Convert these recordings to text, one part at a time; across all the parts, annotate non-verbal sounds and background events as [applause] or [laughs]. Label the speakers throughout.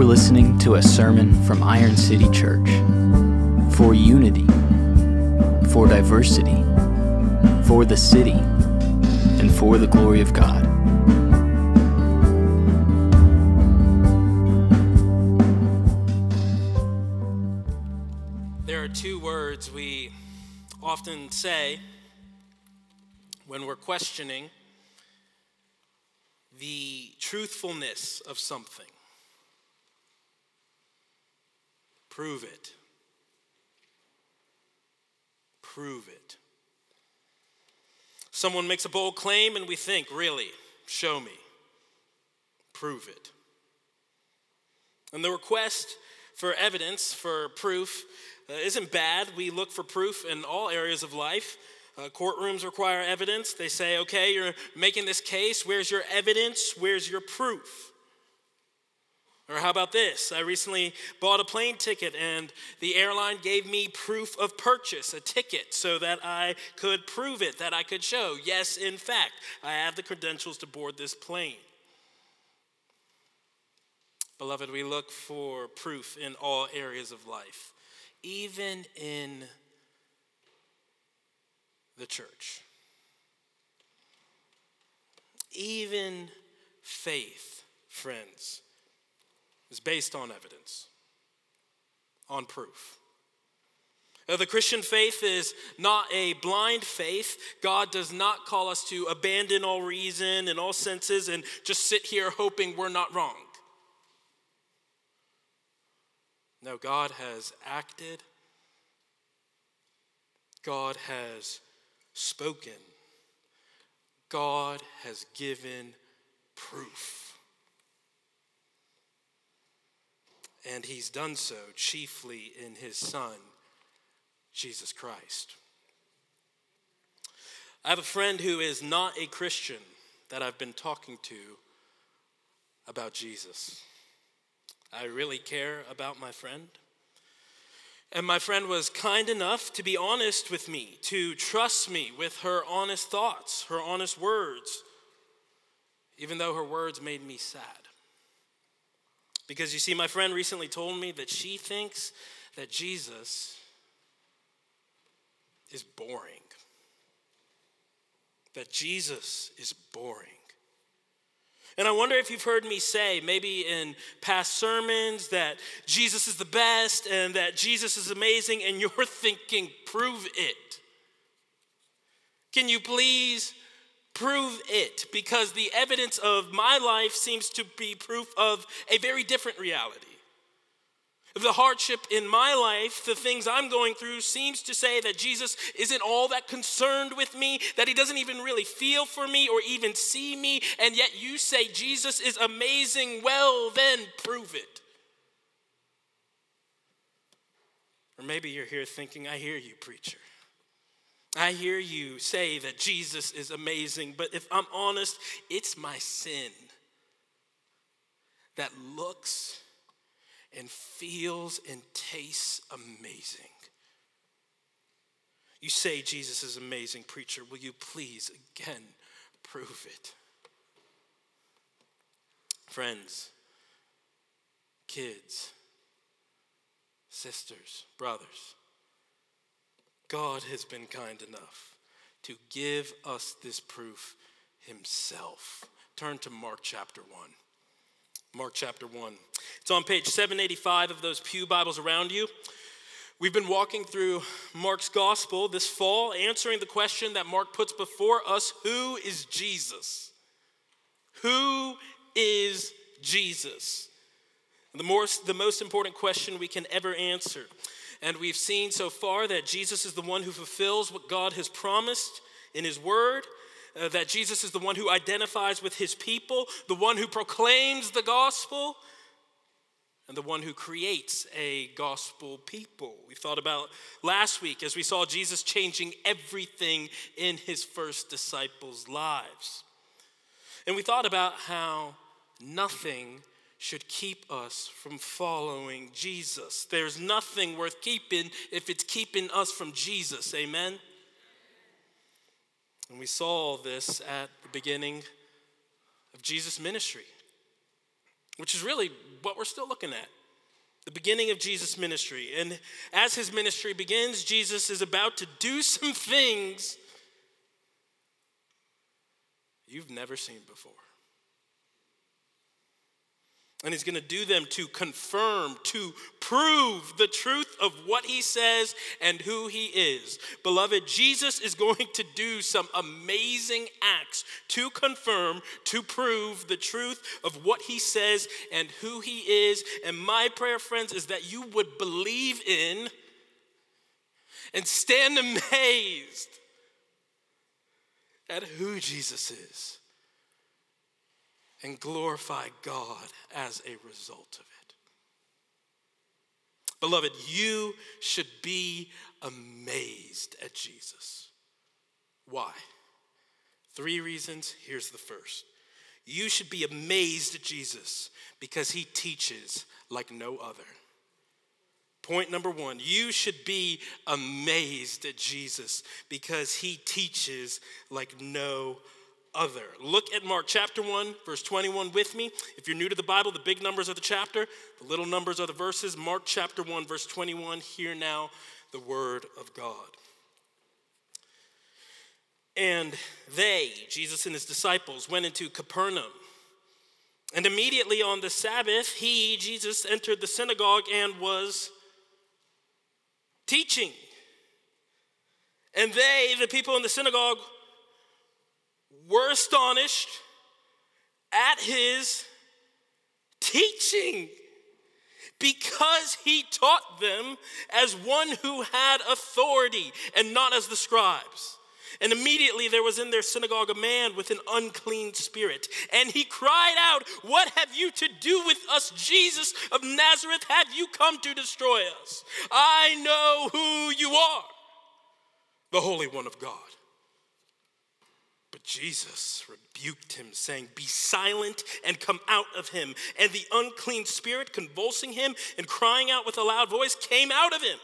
Speaker 1: You're listening to a sermon from Iron City Church for unity, for diversity, for the city, and for the glory of God.
Speaker 2: There are two words we often say when we're questioning the truthfulness of something. Prove it. Prove it. Someone makes a bold claim and we think, really, show me. Prove it. And the request for evidence, for proof, uh, isn't bad. We look for proof in all areas of life. Uh, courtrooms require evidence. They say, okay, you're making this case. Where's your evidence? Where's your proof? Or how about this? I recently bought a plane ticket and the airline gave me proof of purchase, a ticket, so that I could prove it, that I could show, yes, in fact, I have the credentials to board this plane. Beloved, we look for proof in all areas of life, even in the church. Even faith, friends, is based on evidence, on proof. Uh, the Christian faith is not a blind faith. God does not call us to abandon all reason and all senses and just sit here hoping we're not wrong. No, God has acted, God has spoken, God has given proof. And he's done so chiefly in his Son, Jesus Christ. I have a friend who is not a Christian that I've been talking to about Jesus. I really care about my friend. And my friend was kind enough to be honest with me, to trust me with her honest thoughts, her honest words, even though her words made me sad. Because you see, my friend recently told me that she thinks that Jesus is boring. That Jesus is boring. And I wonder if you've heard me say, maybe in past sermons, that Jesus is the best and that Jesus is amazing, and you're [laughs] thinking, prove it. Can you please prove it? Because the evidence of my life seems to be proof of a very different reality. The hardship in my life, the things I'm going through, seems to say that Jesus isn't all that concerned with me, that he doesn't even really feel for me or even see me, and yet you say Jesus is amazing. Well, then prove it. Or maybe you're here thinking, I hear you, preacher. I hear you say that Jesus is amazing, but if I'm honest, it's my sin that looks and feels and tastes amazing. You say Jesus is amazing, preacher. Will you please again prove it? Friends, kids, sisters, brothers, God has been kind enough to give us this proof himself. Turn to Mark chapter 1. Mark chapter 1. It's on page 785 of those Pew Bibles around you. We've been walking through Mark's gospel this fall, answering the question that Mark puts before us Who is Jesus? Who is Jesus? The, more, the most important question we can ever answer. And we've seen so far that Jesus is the one who fulfills what God has promised in His Word uh, that Jesus is the one who identifies with his people, the one who proclaims the gospel, and the one who creates a gospel people. We thought about last week as we saw Jesus changing everything in his first disciples' lives. And we thought about how nothing should keep us from following Jesus. There's nothing worth keeping if it's keeping us from Jesus. Amen? And we saw this at the beginning of Jesus' ministry. which is really what we're still looking at the beginning of Jesus' ministry. And as his ministry begins, Jesus is about to do some things you've never seen before. And he's going to do them to confirm, to prove the truth of what he says and who he is. Beloved, Jesus is going to do some amazing acts to confirm, to prove the truth of what he says and who he is. And my prayer, friends, is that you would believe in and stand amazed at who Jesus is and glorify God as a result of it. Beloved, you should be amazed at Jesus. Why? Three reasons. Here's the first. You should be amazed at Jesus because he teaches like no other. Point number one, you should be amazed at Jesus because he teaches like no other. Look at Mark chapter 1, verse 21 with me. If you're new to the Bible, the big numbers are the chapter, the little numbers are the verses. Mark chapter 1, verse 21. Hear now the word of God. And they, Jesus and his disciples, went into Capernaum. And immediately on the Sabbath, he, Jesus, entered the synagogue and was teaching. And they, the people in the synagogue, were astonished at his teaching because he taught them as one who had authority and not as the scribes. And immediately there was in their synagogue a man with an unclean spirit. And he cried out, What have you to do with us, Jesus of Nazareth? Have you come to destroy us? I know who you are, the Holy One of God. But Jesus rebuked him, saying, Be silent and come out of him. And the unclean spirit, convulsing him and crying out with a loud voice, came out of him.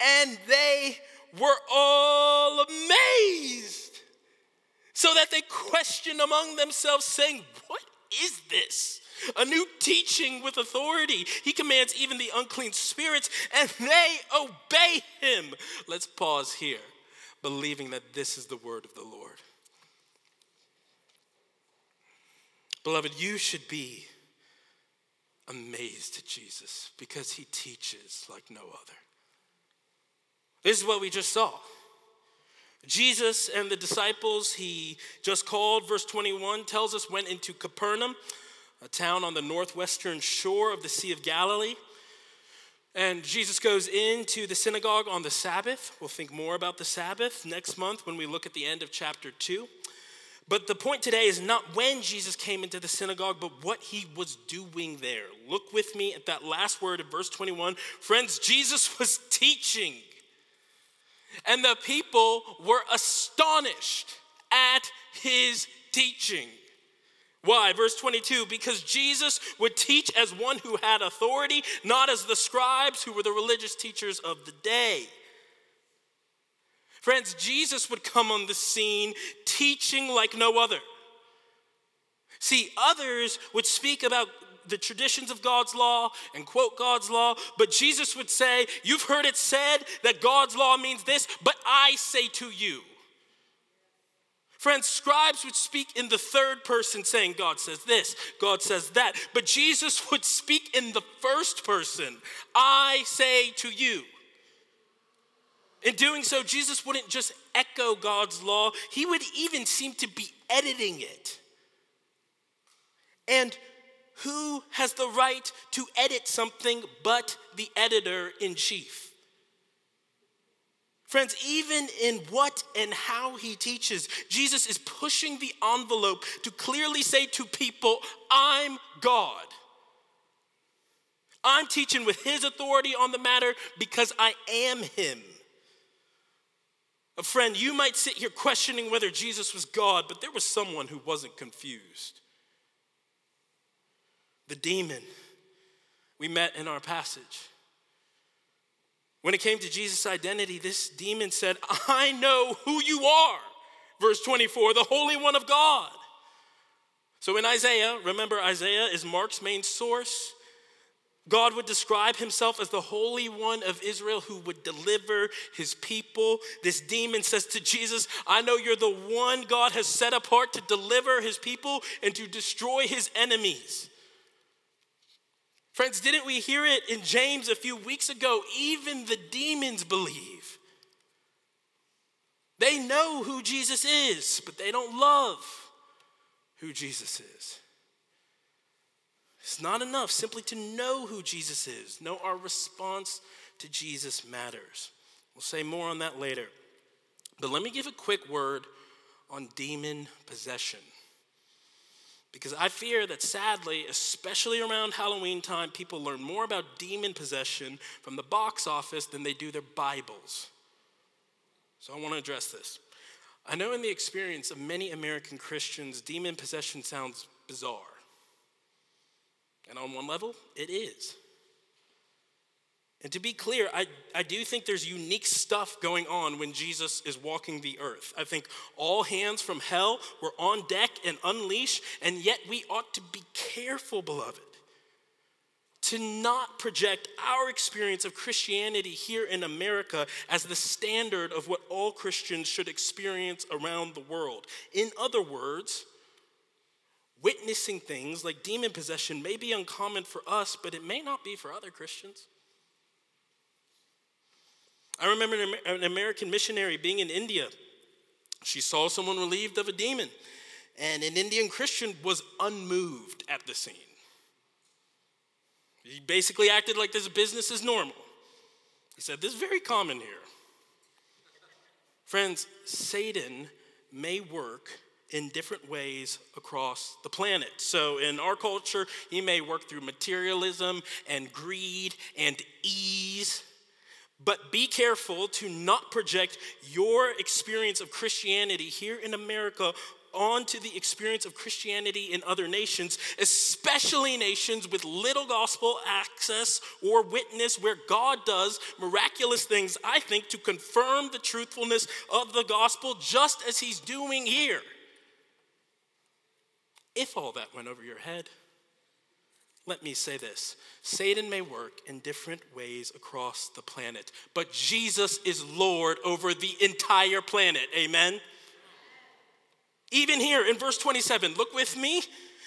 Speaker 2: And they were all amazed, so that they questioned among themselves, saying, What is this? A new teaching with authority. He commands even the unclean spirits, and they obey him. Let's pause here believing that this is the word of the Lord. Beloved, you should be amazed at Jesus because he teaches like no other. This is what we just saw. Jesus and the disciples he just called, verse 21 tells us, went into Capernaum, a town on the northwestern shore of the Sea of Galilee. And Jesus goes into the synagogue on the Sabbath. We'll think more about the Sabbath next month when we look at the end of chapter 2. But the point today is not when Jesus came into the synagogue, but what he was doing there. Look with me at that last word in verse 21. Friends, Jesus [laughs] was teaching, and the people were astonished at his teaching. Why? Verse 22 because Jesus would teach as one who had authority, not as the scribes who were the religious teachers of the day. Friends, Jesus would come on the scene teaching like no other. See, others would speak about the traditions of God's law and quote God's law, but Jesus would say, You've heard it said that God's law means this, but I say to you. Friends, scribes would speak in the third person, saying, God says this, God says that. But Jesus would speak in the first person, I say to you. In doing so, Jesus wouldn't just echo God's law, he would even seem to be editing it. And who has the right to edit something but the editor in chief? Friends, even in what and how he teaches, Jesus is pushing the envelope to clearly say to people, I'm God. I'm teaching with his authority on the matter because I am him. A friend, you might sit here questioning whether Jesus was God, but there was someone who wasn't confused. The demon we met in our passage. When it came to Jesus' identity, this demon said, I know who you are. Verse 24, the Holy One of God. So in Isaiah, remember Isaiah is Mark's main source. God would describe himself as the Holy One of Israel who would deliver his people. This demon says to Jesus, I know you're the one God has set apart to deliver his people and to destroy his enemies. Friends, didn't we hear it in James a few weeks ago? Even the demons believe. They know who Jesus is, but they don't love who Jesus is. It's not enough simply to know who Jesus is. No, our response to Jesus matters. We'll say more on that later. But let me give a quick word on demon possession. Because I fear that sadly, especially around Halloween time, people learn more about demon possession from the box office than they do their Bibles. So I want to address this. I know in the experience of many American Christians, demon possession sounds bizarre. And on one level, it is. And to be clear, I, I do think there's unique stuff going on when Jesus is walking the earth. I think all hands from hell were on deck and unleashed, and yet we ought to be careful, beloved, to not project our experience of Christianity here in America as the standard of what all Christians should experience around the world. In other words, witnessing things like demon possession may be uncommon for us, but it may not be for other Christians. I remember an American missionary being in India. She saw someone relieved of a demon, and an Indian Christian was unmoved at the scene. He basically acted like this business is normal. He said, This is very common here. Friends, Satan may work in different ways across the planet. So, in our culture, he may work through materialism and greed and ease. But be careful to not project your experience of Christianity here in America onto the experience of Christianity in other nations, especially nations with little gospel access or witness, where God does miraculous things, I think, to confirm the truthfulness of the gospel, just as He's doing here. If all that went over your head, let me say this Satan may work in different ways across the planet, but Jesus is Lord over the entire planet. Amen? Even here in verse 27, look with me.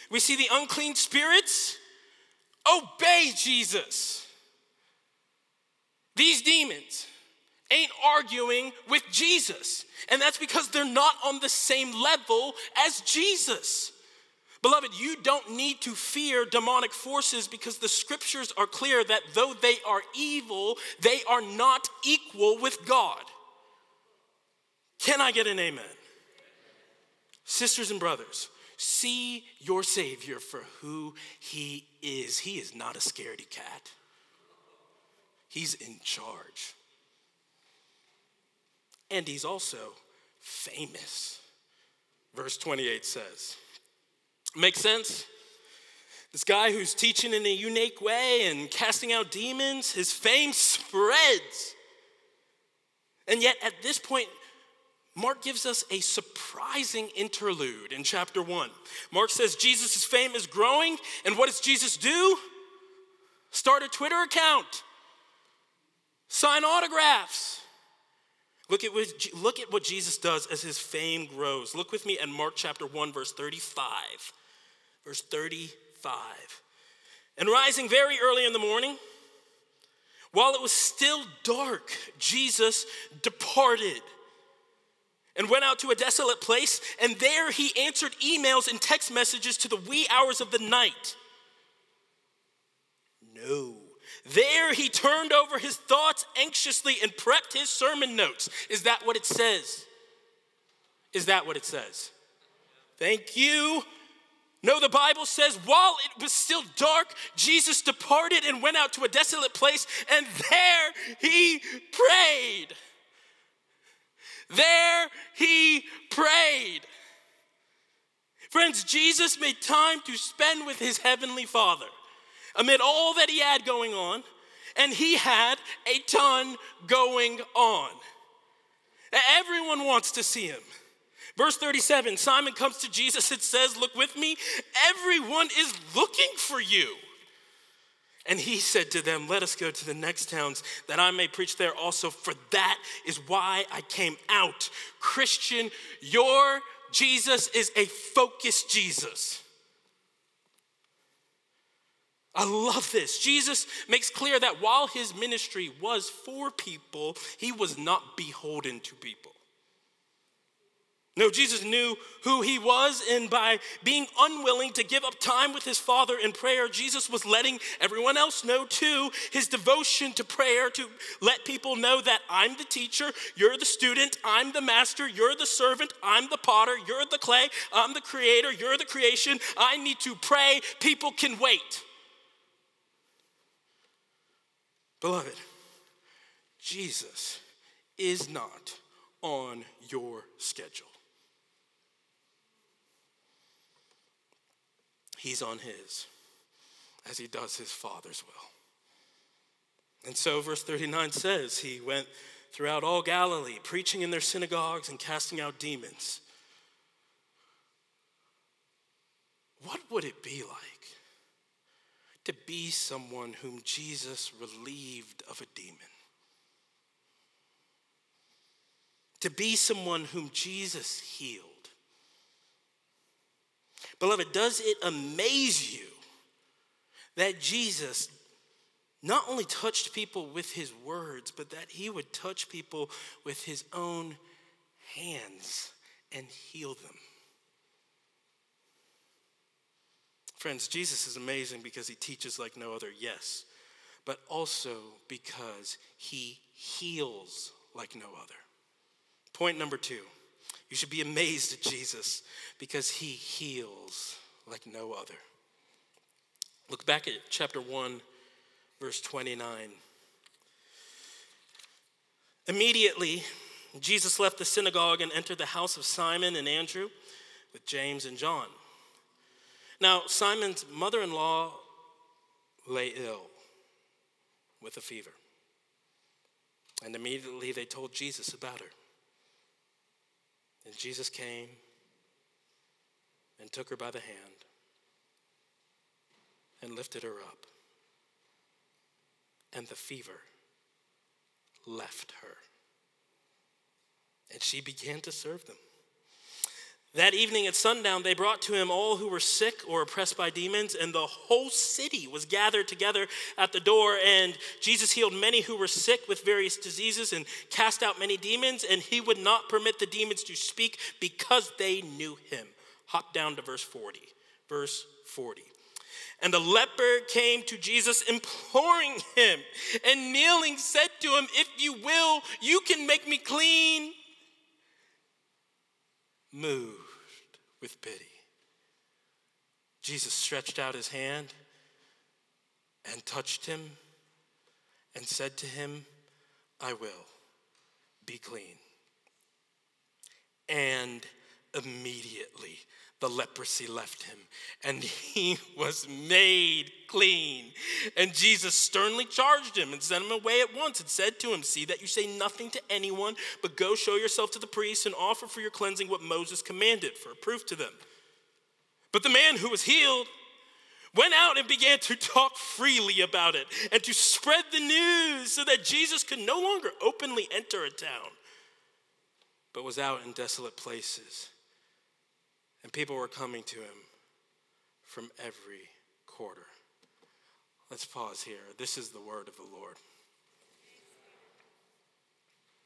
Speaker 2: We see the unclean spirits obey Jesus. These demons ain't arguing with Jesus, and that's because they're not on the same level as Jesus. Beloved, you don't need to fear demonic forces because the scriptures are clear that though they are evil, they are not equal with God. Can I get an amen? Sisters and brothers, see your Savior for who He is. He is not a scaredy cat, He's in charge. And He's also famous. Verse 28 says, Make sense? This guy who's teaching in a unique way and casting out demons, his fame spreads. And yet, at this point, Mark gives us a surprising interlude in chapter one. Mark says Jesus' fame is growing, and what does Jesus do? Start a Twitter account, sign autographs. Look at, what, look at what Jesus does as his fame grows. Look with me at Mark chapter 1, verse 35 verse 35. And rising very early in the morning, while it was still dark, Jesus departed and went out to a desolate place, and there he answered emails and text messages to the wee hours of the night. No. There he turned over his thoughts anxiously and prepped his sermon notes. Is that what it says? Is that what it says? Thank you. No, the Bible says while it was still dark, Jesus departed and went out to a desolate place, and there he prayed. There he prayed. Friends, Jesus made time to spend with his heavenly Father amid all that he had going on, and he had a ton going on. Everyone wants to see him. Verse 37 Simon comes to Jesus and says, Look with me, everyone is looking for you. And he said to them, Let us go to the next towns that I may preach there also, for that is why I came out. Christian, your Jesus is a focused Jesus. I love this. Jesus makes clear that while his ministry was for people, he was not beholden to people. No, Jesus knew who he was, and by being unwilling to give up time with his Father in prayer, Jesus was letting everyone else know too his devotion to prayer to let people know that I'm the teacher, you're the student, I'm the master, you're the servant, I'm the potter, you're the clay, I'm the creator, you're the creation. I need to pray, people can wait. Beloved, Jesus is not on your schedule. He's on his, as he does his Father's will. And so, verse 39 says, He went throughout all Galilee, preaching in their synagogues and casting out demons. What would it be like to be someone whom Jesus relieved of a demon? To be someone whom Jesus healed? Beloved, does it amaze you that Jesus not only touched people with his words, but that he would touch people with his own hands and heal them? Friends, Jesus is amazing because he teaches like no other, yes, but also because he heals like no other. Point number two you should be amazed at Jesus because he heals like no other. Look back at chapter 1, verse 29. Immediately, Jesus left the synagogue and entered the house of Simon and Andrew with James and John. Now, Simon's mother in law lay ill with a fever. And immediately they told Jesus about her. And Jesus came and took her by the hand and lifted her up. And the fever left her. And she began to serve them. That evening at sundown, they brought to him all who were sick or oppressed by demons, and the whole city was gathered together at the door. And Jesus healed many who were sick with various diseases and cast out many demons, and he would not permit the demons to speak because they knew him. Hop down to verse 40. Verse 40. And the leper came to Jesus, imploring him, and kneeling said to him, If you will, you can make me clean. Move with pity. Jesus stretched out his hand and touched him and said to him, I will be clean. And immediately the leprosy left him and he [laughs] was made clean. And Jesus sternly charged him and sent him away at once and said to him, See that you say nothing to anyone, but go show yourself to the priest and offer for your cleansing what Moses commanded for a proof to them. But the man who was healed went out and began to talk freely about it and to spread the news so that Jesus could no longer openly enter a town, but was out in desolate places and people were coming to him from every quarter. Let's pause here. This is the word of the Lord.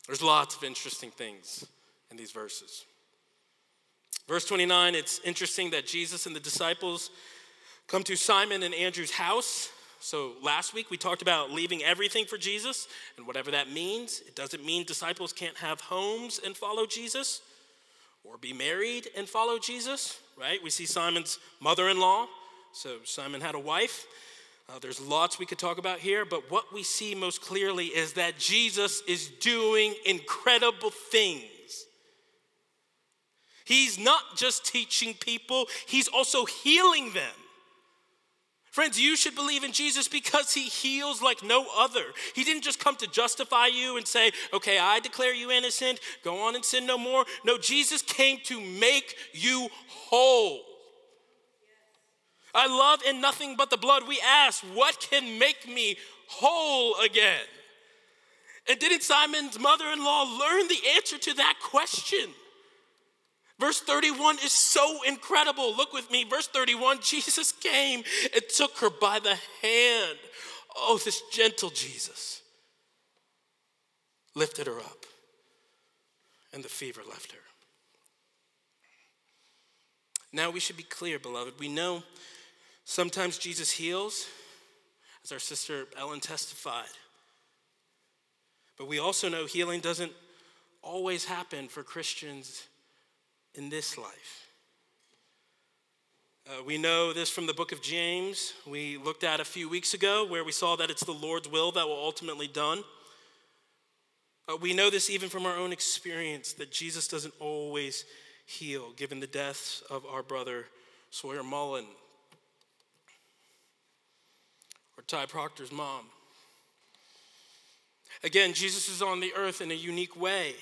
Speaker 2: There's lots of interesting things in these verses. Verse 29, it's interesting that Jesus and the disciples come to Simon and Andrew's house. So last week we talked about leaving everything for Jesus and whatever that means. It doesn't mean disciples can't have homes and follow Jesus or be married and follow Jesus, right? We see Simon's mother in law. So Simon had a wife. Uh, there's lots we could talk about here, but what we see most clearly is that Jesus is doing incredible things. He's not just teaching people, he's also healing them. Friends, you should believe in Jesus because he heals like no other. He didn't just come to justify you and say, okay, I declare you innocent, go on and sin no more. No, Jesus came to make you whole. I love in nothing but the blood. We ask, what can make me whole again? And didn't Simon's mother in law learn the answer to that question? Verse 31 is so incredible. Look with me. Verse 31 [laughs] Jesus came and took her by the hand. Oh, this gentle Jesus lifted her up, and the fever left her. Now we should be clear, beloved. We know sometimes Jesus heals, as our sister Ellen testified. But we also know healing doesn't always happen for Christians in this life. Uh, we know this from the book of James, we looked at a few weeks ago, where we saw that it's the Lord's will that will ultimately done. Uh, we know this even from our own experience that Jesus doesn't always heal, given the deaths of our brother Sawyer Mullen or Ty Proctor's mom. Again, Jesus is on the earth in a unique way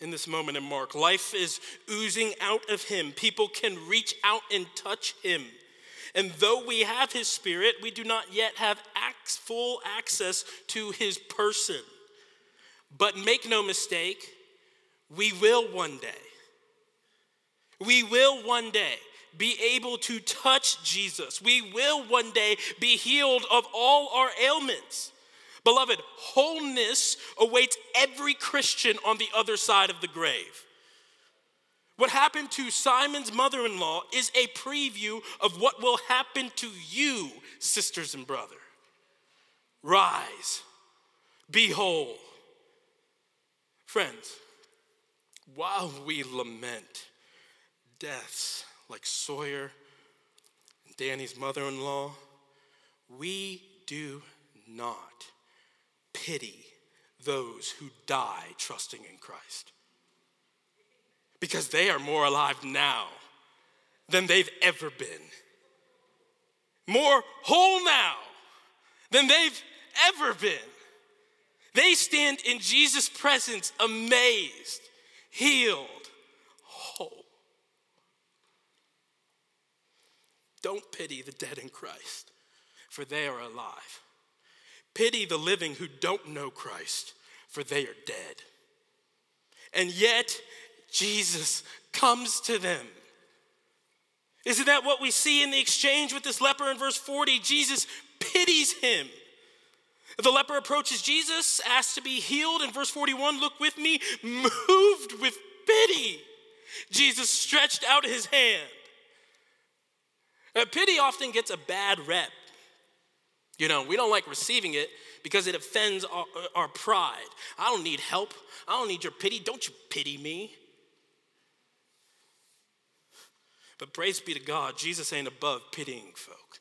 Speaker 2: in this moment in Mark. Life is oozing out of him. People can reach out and touch him. And though we have his spirit, we do not yet have full access to his person. But make no mistake, we will one day. We will one day be able to touch Jesus. We will one day be healed of all our ailments. Beloved, wholeness awaits every Christian on the other side of the grave. What happened to Simon's mother in law is a preview of what will happen to you, sisters and brother. Rise, be whole. Friends, while we lament deaths like Sawyer and Danny's mother in law, we do not pity those who die trusting in Christ. Because they are more alive now than they've ever been, more whole now than they've ever been. They stand in Jesus' presence amazed, healed, whole. Don't pity the dead in Christ, for they are alive. Pity the living who don't know Christ, for they are dead. And yet, Jesus comes to them. Isn't that what we see in the exchange with this leper in verse 40? Jesus pities him. The leper approaches Jesus, asks to be healed. In verse 41, look with me, moved with pity. Jesus stretched out his hand. Now, pity often gets a bad rep. You know, we don't like receiving it because it offends our, our, pride. I don't need help. I don't need your pity. Don't you pity me. But praise be to God, Jesus ain't above pitying folk.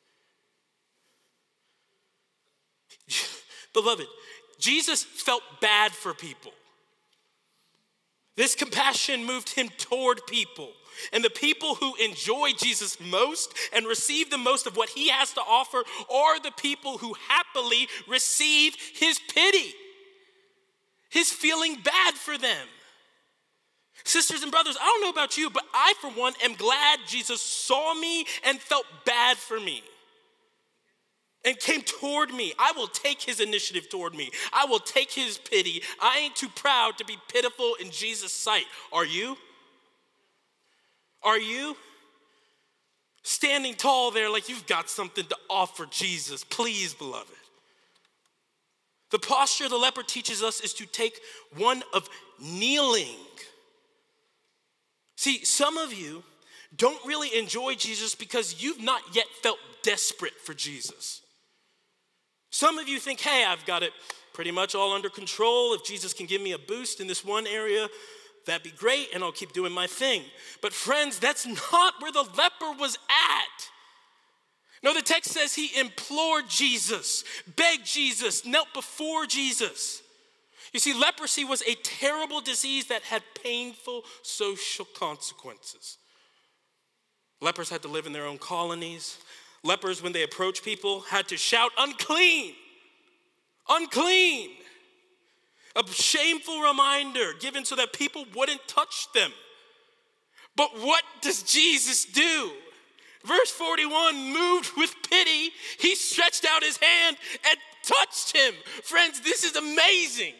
Speaker 2: [laughs] Beloved, Jesus felt bad for people. This compassion moved him toward people. And the people who enjoy Jesus most and receive the most of what he has to offer are the people who happily receive his pity, his feeling bad for them. Sisters and brothers, I don't know about you, but I, for one, am glad Jesus saw me and felt bad for me and came toward me. I will take his initiative toward me. I will take his pity. I ain't too proud to be pitiful in Jesus' sight. Are you? Are you? Standing tall there like you've got something to offer Jesus. Please, beloved. The posture the leper teaches us is to take one of kneeling. See, some of you don't really enjoy Jesus because you've not yet felt desperate for Jesus. Some of you think, hey, I've got it pretty much all under control. If Jesus can give me a boost in this one area, that'd be great, and I'll keep doing my thing. But, friends, that's not where the leper was at. No, the text says he implored Jesus, begged Jesus, knelt before Jesus. You see, leprosy was a terrible disease that had painful social consequences. Lepers had to live in their own colonies. Lepers, when they approached people, had to shout, unclean, unclean. A shameful reminder given so that people wouldn't touch them. But what does Jesus do? Verse 41 moved with pity, he stretched out his hand and touched him. Friends, this is amazing.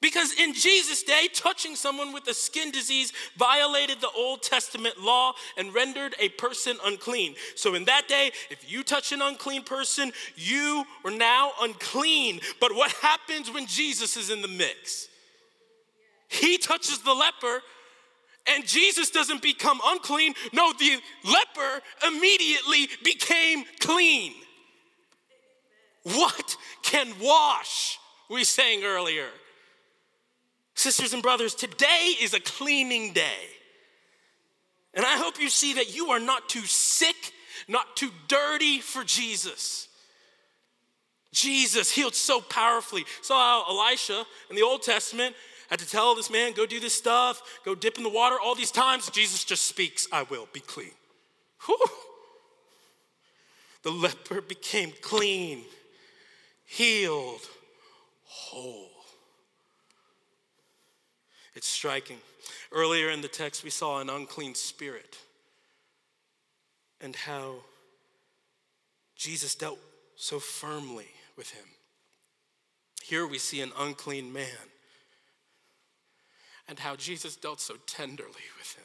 Speaker 2: Because in Jesus' day, touching someone with a skin disease violated the Old Testament law and rendered a person unclean. So in that day, if you touch an unclean person, you are now unclean. But what happens when Jesus is in the mix? He touches the leper, and Jesus doesn't become unclean. No, the leper immediately became clean. What can wash? We sang earlier. Sisters and brothers, today is a cleaning day. And I hope you see that you are not too sick, not too dirty for Jesus. Jesus healed so powerfully. Saw how Elisha in the Old Testament had to tell this man, go do this stuff, go dip in the water. All these times, Jesus just speaks, I will be clean. Whew. The leper became clean, healed, whole. It's striking. Earlier in the text, we saw an unclean spirit and how Jesus dealt so firmly with him. Here we see an unclean man and how Jesus dealt so tenderly with him.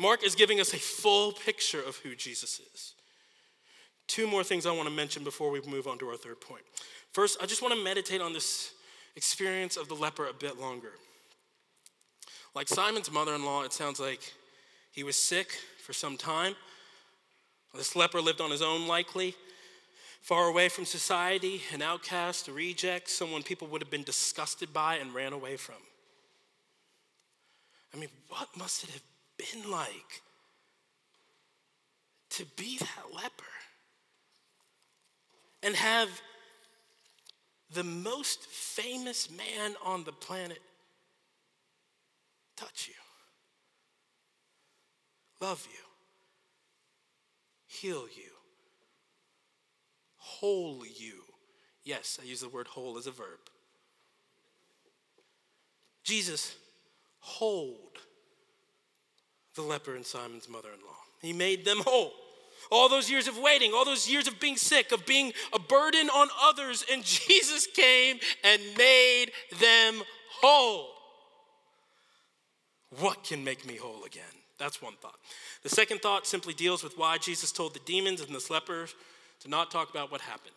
Speaker 2: Mark is giving us a full picture of who Jesus is. Two more things I want to mention before we move on to our third point. First, I just want to meditate on this experience of the leper a bit longer. Like Simon's mother in law, it sounds like he was sick for some time. This leper lived on his own, likely, far away from society, an outcast, a reject, someone people would have been disgusted by and ran away from. I mean, what must it have been like to be that leper and have the most famous man on the planet touch you, love you, heal you, whole you. Yes, I use the word whole as a verb. Jesus hold the leper and Simon's mother in law. He made them whole. All those years of waiting, all those years of being sick, of being a burden on others, and [laughs] Jesus came and made them whole. What can make me whole again? That's one thought. The second thought simply deals with why Jesus told the demons and the lepers to not talk about what happened.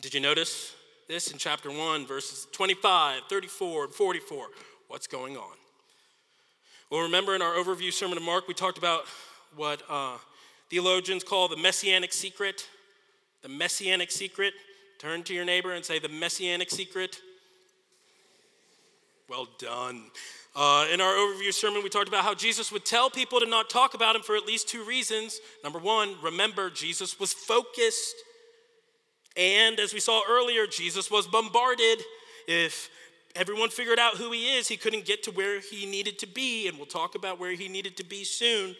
Speaker 2: Did you notice this in chapter 1, verses 25, 34, and 44? What's going on? Well, remember in our overview sermon of Mark, we talked about what uh, theologians call the messianic secret. The messianic secret. Turn to your neighbor and say, the messianic secret. Well done. Uh, in our overview sermon, we talked about how Jesus would tell people to not talk about him for at least two reasons. Number one, remember, Jesus was focused. And as we saw earlier, Jesus was bombarded. If everyone figured out who he is, he couldn't get to where he needed to be. And we'll talk about where he needed to be soon.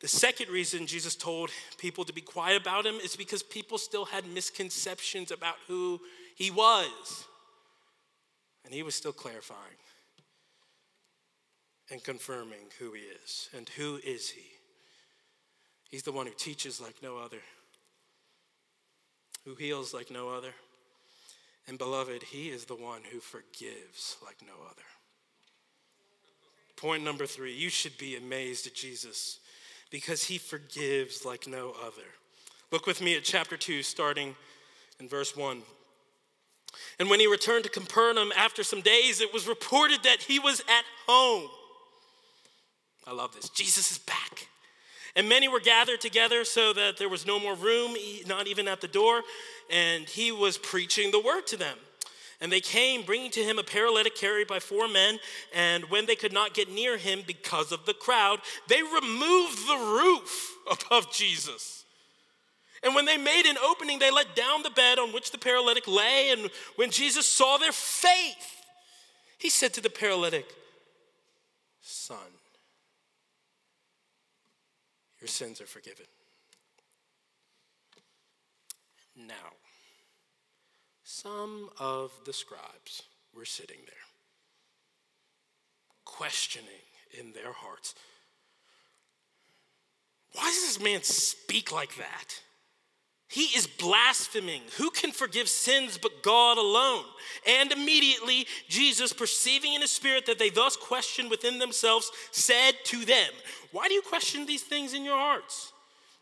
Speaker 2: The second reason Jesus told people to be quiet about him is because people still had misconceptions about who he was. And he was still clarifying and confirming who he is. And who is he? He's the one who teaches like no other, who heals like no other. And beloved, he is the one who forgives like no other. Point number three you should be amazed at Jesus because he forgives like no other. Look with me at chapter 2, starting in verse 1. And when he returned to Capernaum after some days, it was reported that he was at home. I love this. Jesus is back. And many were gathered together so that there was no more room, not even at the door. And he was preaching the word to them. And they came, bringing to him a paralytic carried by four men. And when they could not get near him because of the crowd, they removed the roof [laughs] above Jesus. And when they made an opening, they let down the bed on which the paralytic lay. And when Jesus saw their faith, he said to the paralytic, Son, your sins are forgiven. Now, some of the scribes were sitting there, questioning in their hearts why does this man speak like that? He is blaspheming. Who can forgive sins but God alone? And immediately, Jesus, perceiving in his spirit that they thus questioned within themselves, said to them, Why do you question these things in your hearts?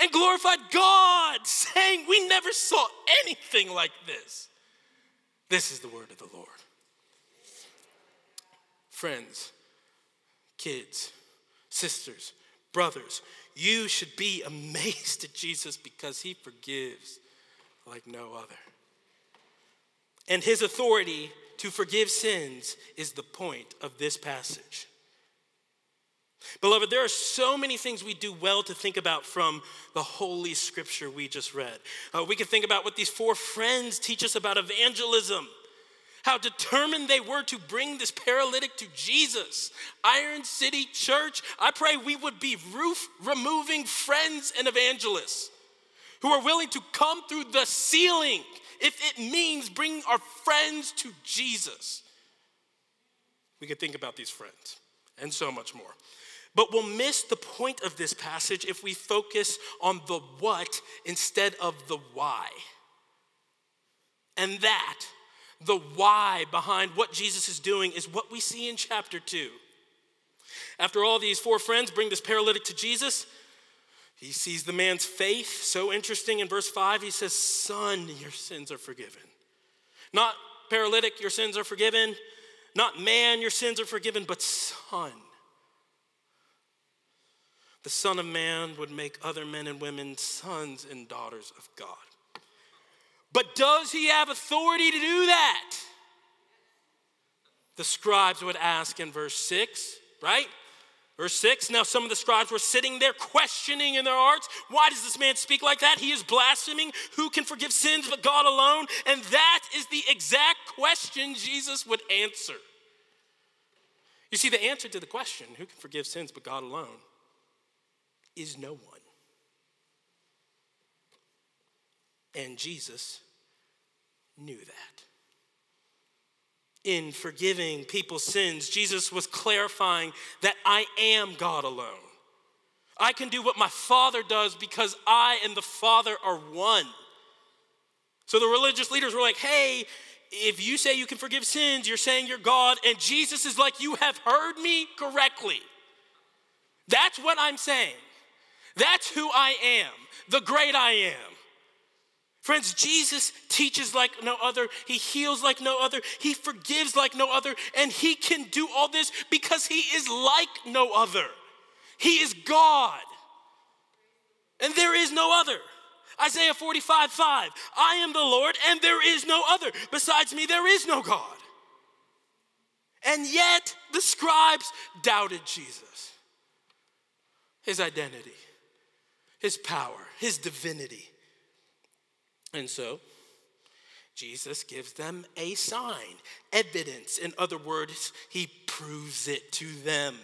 Speaker 2: and glorified God, saying, We never saw anything like this. This is the word of the Lord friends, kids, sisters, brothers, you should be [laughs] amazed at Jesus because he forgives like no other. And his authority to forgive sins is the point of this passage. Beloved, there are so many things we do well to think about from the holy scripture we just read. Uh, we can think about what these four friends teach us about evangelism how determined they were to bring this paralytic to Jesus. Iron City Church, I pray we would be roof removing friends and evangelists who are willing to come through the ceiling if it means bringing our friends to Jesus. We could think about these friends and so much more. But we'll miss the point of this passage if we focus on the what instead of the why. And that the why behind what Jesus is doing is what we see in chapter 2. After all, these four friends bring this paralytic to Jesus. He sees the man's faith. So interesting in verse 5, he says, Son, your sins are forgiven. Not paralytic, your sins are forgiven. Not man, your sins are forgiven, but son. The Son of Man would make other men and women sons and daughters of God. But does he have authority to do that? The scribes would ask in verse 6, right? Verse 6 Now some of the scribes were sitting there questioning in their hearts, Why does this man speak like that? He is blaspheming. Who can forgive sins but God alone? And that is the exact question Jesus would answer. You see, the answer to the question, Who can forgive sins but God alone, is no one. And Jesus knew that. In forgiving people's sins, Jesus was clarifying that I am God alone. I can do what my Father does because I and the Father are one. So the religious leaders were like, hey, if you say you can forgive sins, you're saying you're God. And Jesus is like, you have heard me correctly. That's what I'm saying. That's who I am, the great I am. Friends, Jesus teaches like no other. He heals like no other. He forgives like no other. And he can do all this because he is like no other. He is God. And there is no other. Isaiah 45 5. I am the Lord, and there is no other. Besides me, there is no God. And yet, the scribes doubted Jesus, his identity, his power, his divinity. And so, Jesus gives them a sign, evidence. In other words, he proves it to them.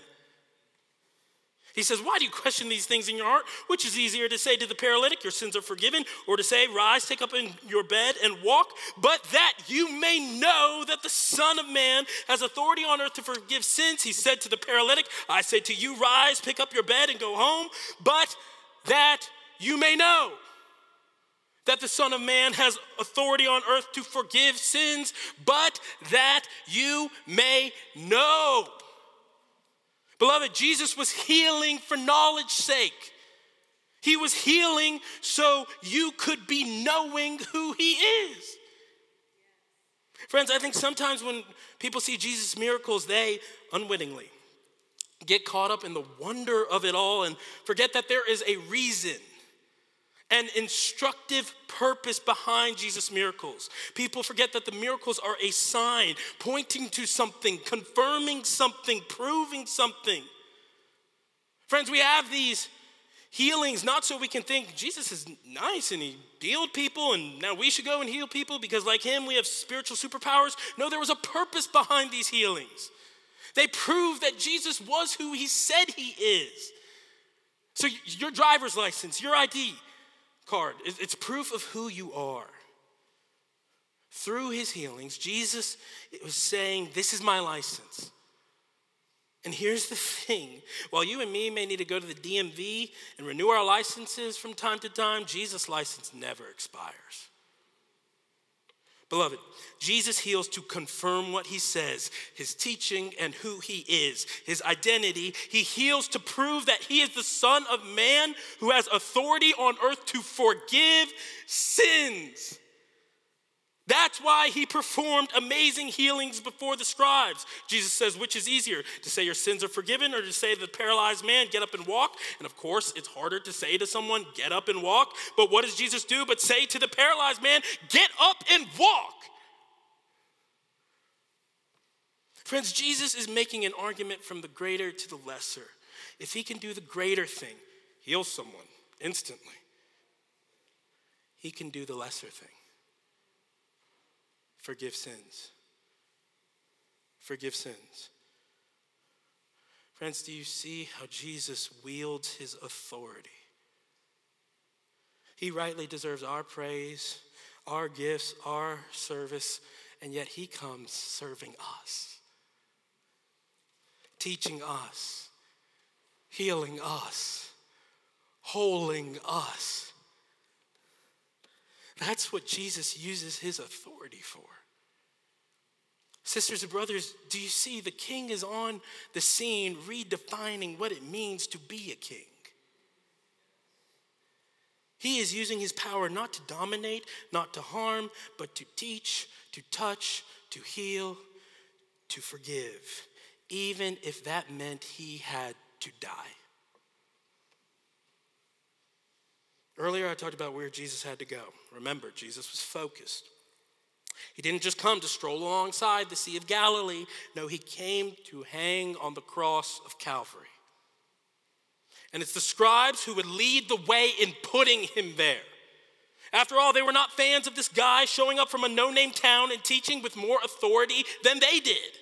Speaker 2: He says, Why do you question these things in your heart? Which is easier to say to the paralytic, Your sins are forgiven, or to say, Rise, take up in your bed and walk, but that you may know that the Son of Man has authority on earth to forgive sins. He said to the paralytic, I say to you, Rise, pick up your bed and go home, but that you may know that the Son of Man has authority on earth to forgive sins, but that you may know. Beloved, Jesus was healing for knowledge's sake. He was healing so you could be knowing who He is. Friends, I think sometimes when people see Jesus' miracles, they unwittingly get caught up in the wonder of it all and forget that there is a reason an instructive purpose behind Jesus' miracles. People forget that the miracles are a sign pointing to something, confirming something, proving something. Friends, we have these healings not so we can think Jesus is nice and he healed people and now we should go and heal people because, like him, we have spiritual superpowers. No, there was a purpose behind these healings. They prove that Jesus was who he said he is. So, your driver's license, your ID, card. It's proof of who you are. Through his healings, Jesus was saying, This is my license. And here's the [laughs] thing while you and me may need to go to the DMV and renew our licenses from time to time, Jesus' license never expires. Beloved, Jesus heals to confirm what he says, his teaching and who he is, his identity. He heals to prove that he is the Son of Man who has authority on earth to forgive sins. That's why he performed amazing healings before the scribes. Jesus says, which is easier, to say your sins are forgiven or to say to the paralyzed man, get up and walk? And of course, it's harder to say to someone, get up and walk. But what does Jesus do but say to the paralyzed man, get up and walk? Friends, Jesus is making an argument from the greater to the lesser. If he can do the greater thing, heal someone instantly, he can do the lesser thing forgive sins. Forgive sins. Friends, do you see how Jesus wields his authority? He rightly deserves our praise, our gifts, our service, and yet he comes serving us, teaching us, healing us, holding us. That's what Jesus uses his authority for. Sisters and brothers, do you see the king is on the scene redefining what it means to be a king? He is using his power not to dominate, not to harm, but to teach, to touch, to heal, to forgive, even if that meant he had to die. Earlier, I talked about where Jesus had to go. Remember, Jesus was focused. He didn't just come to stroll alongside the Sea of Galilee. No, he came to hang on the cross of Calvary. And it's the scribes who would lead the way in putting him there. After all, they were not fans of this guy showing up from a no name town and teaching with more authority than they did.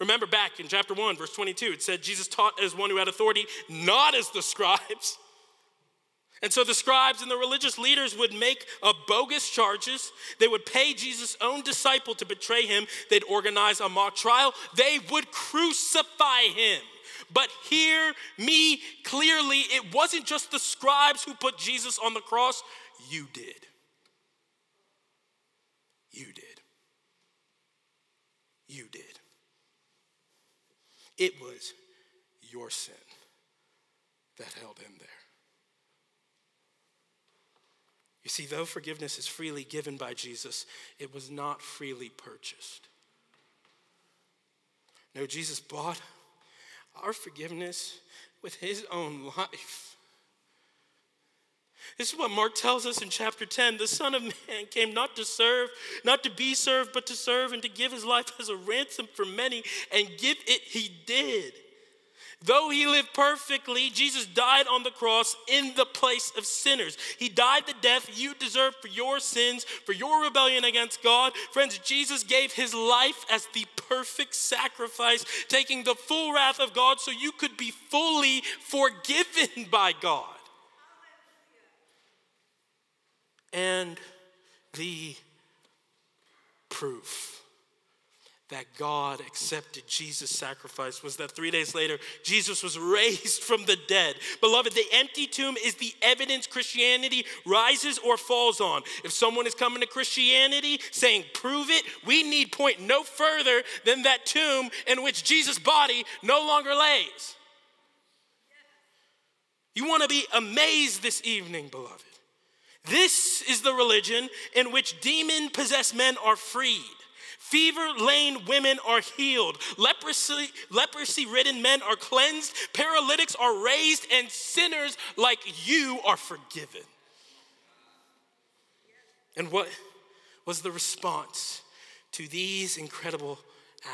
Speaker 2: Remember back in chapter 1, verse 22, it said Jesus taught as one who had authority, not as the [laughs] scribes. And so the scribes and the religious leaders would make bogus charges. They would pay Jesus' own disciple to betray him. They'd organize a mock trial. They would crucify him. But hear me clearly it wasn't just the scribes who put Jesus on the cross, you did. You did. You did. It was your sin that held him there. You see, though forgiveness is freely given by Jesus, it was not freely purchased. No, Jesus bought our forgiveness with his own life. This is what Mark tells us in chapter 10. The Son of Man came not to serve, not to be served, but to serve and to give his life as a ransom for many, and give it he did. Though he lived perfectly, Jesus died on the cross in the place of sinners. He died the death you deserve for your sins, for your rebellion against God. Friends, Jesus gave his life as the perfect sacrifice, taking the full wrath of God so you could be fully forgiven by God. And the proof that God accepted Jesus' sacrifice was that three days later, Jesus was raised from the dead. Beloved, the empty tomb is the evidence Christianity rises or falls on. If someone is coming to Christianity saying, prove it, we need point no further than that tomb in which Jesus' body no longer lays. You want to be amazed this evening, beloved. This is the religion in which demon possessed men are freed Fever lane women are healed. Leprosy, leprosy ridden men are cleansed. Paralytics are raised, and sinners like you are forgiven. And what was the response to these incredible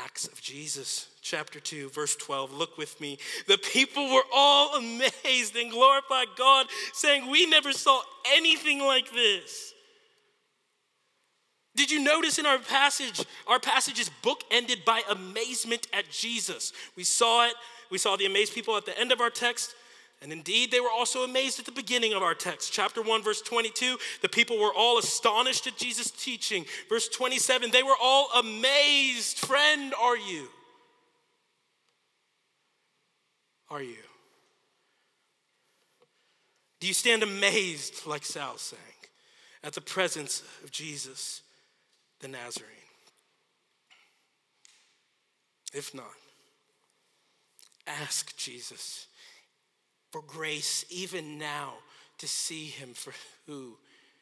Speaker 2: acts of Jesus? Chapter 2, verse 12. Look with me. The people were all [laughs] amazed and glorified God, saying, We never saw anything like this. Did you notice in our passage, our passage is bookended by amazement at Jesus? We saw it, we saw the amazed people at the end of our text, and indeed they were also amazed at the beginning of our text. Chapter 1, verse 22, the people were all astonished at Jesus' teaching. Verse 27, they were all amazed. Friend, are you? Are you? Do you stand amazed, like Sal sang, at the presence of Jesus? The Nazarene? If not, ask Jesus for grace even now to see him for who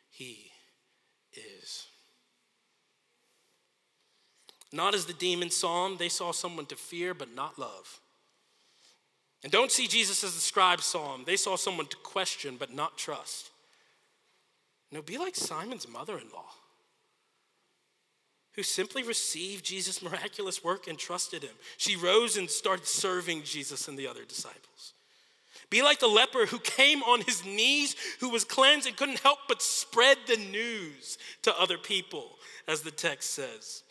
Speaker 2: he is. Not as the demons saw him, they saw someone to fear but not love. And don't see Jesus as the scribes saw him, they saw someone to question but not trust. No, be like Simon's mother in law who simply received Jesus' miraculous work and trusted him. She rose and started serving Jesus and the other disciples. Be like the leper who came on his knees, who was cleansed and couldn't help but spread the news to other people, as the text says.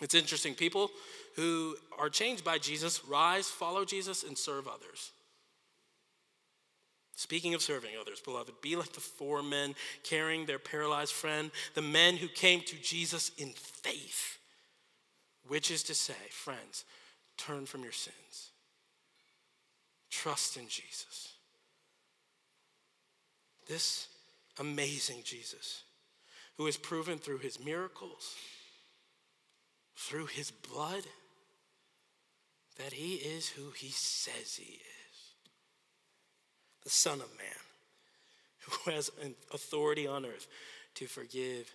Speaker 2: It's interesting. People who are changed by Jesus rise, follow Jesus, and serve others. Speaking of serving others, beloved, be like the four men carrying their paralyzed friend, the men who came to Jesus in faith, which is to say, friends, turn from your sins, trust in Jesus. This amazing Jesus, who has proven through his miracles, through his blood, that he is who he says he is the Son of Man, [laughs] who has authority on earth to forgive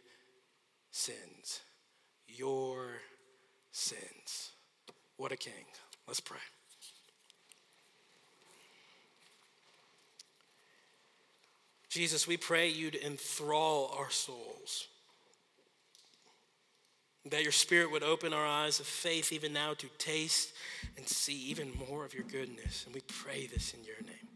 Speaker 2: sins, your sins. What a king. Let's pray. Jesus, we pray you'd enthrall our souls. That your spirit would open our eyes of faith even now to taste and see even more of your goodness. And we pray this in your name.